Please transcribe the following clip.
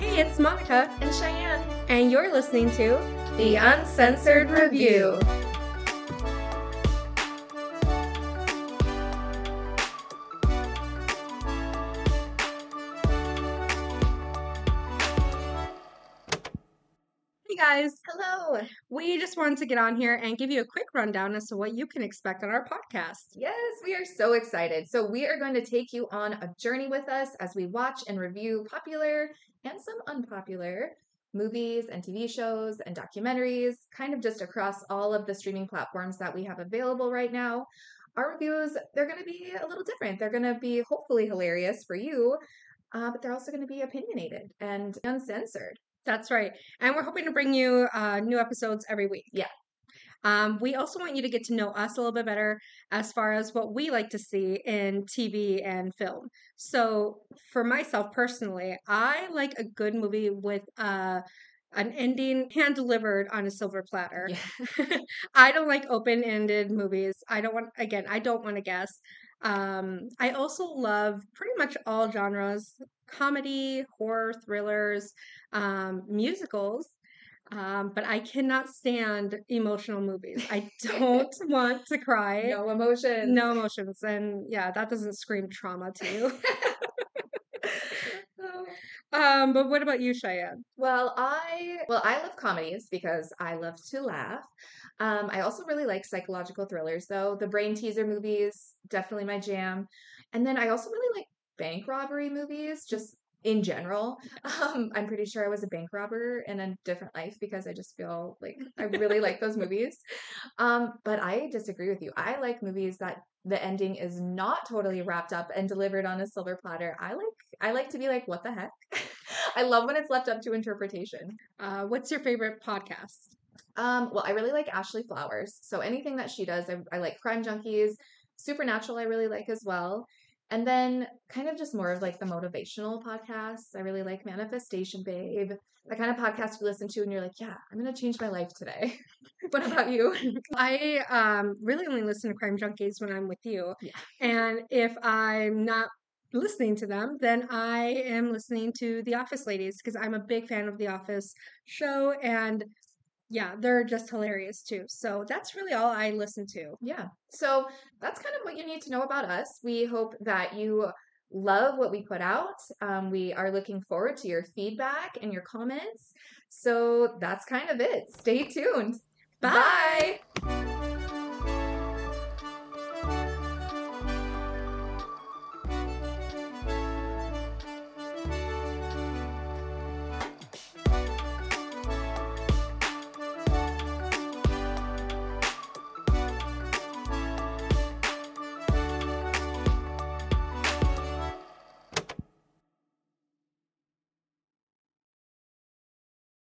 it's Monica, and Cheyenne. and you're listening to The Uncensored Review. Guys, Hello. we just wanted to get on here and give you a quick rundown as to what you can expect on our podcast. Yes, we are so excited. So, we are going to take you on a journey with us as we watch and review popular and some unpopular movies and TV shows and documentaries, kind of just across all of the streaming platforms that we have available right now. Our reviews, they're going to be a little different. They're going to be hopefully hilarious for you, uh, but they're also going to be opinionated and uncensored. That's right. And we're hoping to bring you uh, new episodes every week. Yeah. Um, we also want you to get to know us a little bit better as far as what we like to see in TV and film. So, for myself personally, I like a good movie with uh, an ending hand delivered on a silver platter. I don't like open ended movies. I don't want, again, I don't want to guess. Um, I also love pretty much all genres comedy, horror, thrillers, um, musicals. Um, but I cannot stand emotional movies. I don't want to cry. No emotions. No emotions. And yeah, that doesn't scream trauma to you. um, but what about you, Cheyenne? Well, I well, I love comedies because I love to laugh. Um, I also really like psychological thrillers, though. The brain teaser movies definitely my jam, and then I also really like bank robbery movies, just in general. Um, I'm pretty sure I was a bank robber in a different life because I just feel like I really like those movies. Um, but I disagree with you. I like movies that the ending is not totally wrapped up and delivered on a silver platter. I like I like to be like, what the heck? I love when it's left up to interpretation. Uh, what's your favorite podcast? Um, well, I really like Ashley Flowers. So anything that she does, I, I like Crime Junkies, Supernatural. I really like as well. And then kind of just more of like the motivational podcasts. I really like Manifestation Babe, the kind of podcast you listen to and you're like, yeah, I'm gonna change my life today. what about you? I um, really only listen to Crime Junkies when I'm with you. Yeah. And if I'm not listening to them, then I am listening to The Office Ladies because I'm a big fan of The Office show. And yeah, they're just hilarious too. So that's really all I listen to. Yeah. So that's kind of what you need to know about us. We hope that you love what we put out. Um, we are looking forward to your feedback and your comments. So that's kind of it. Stay tuned. Bye. Bye.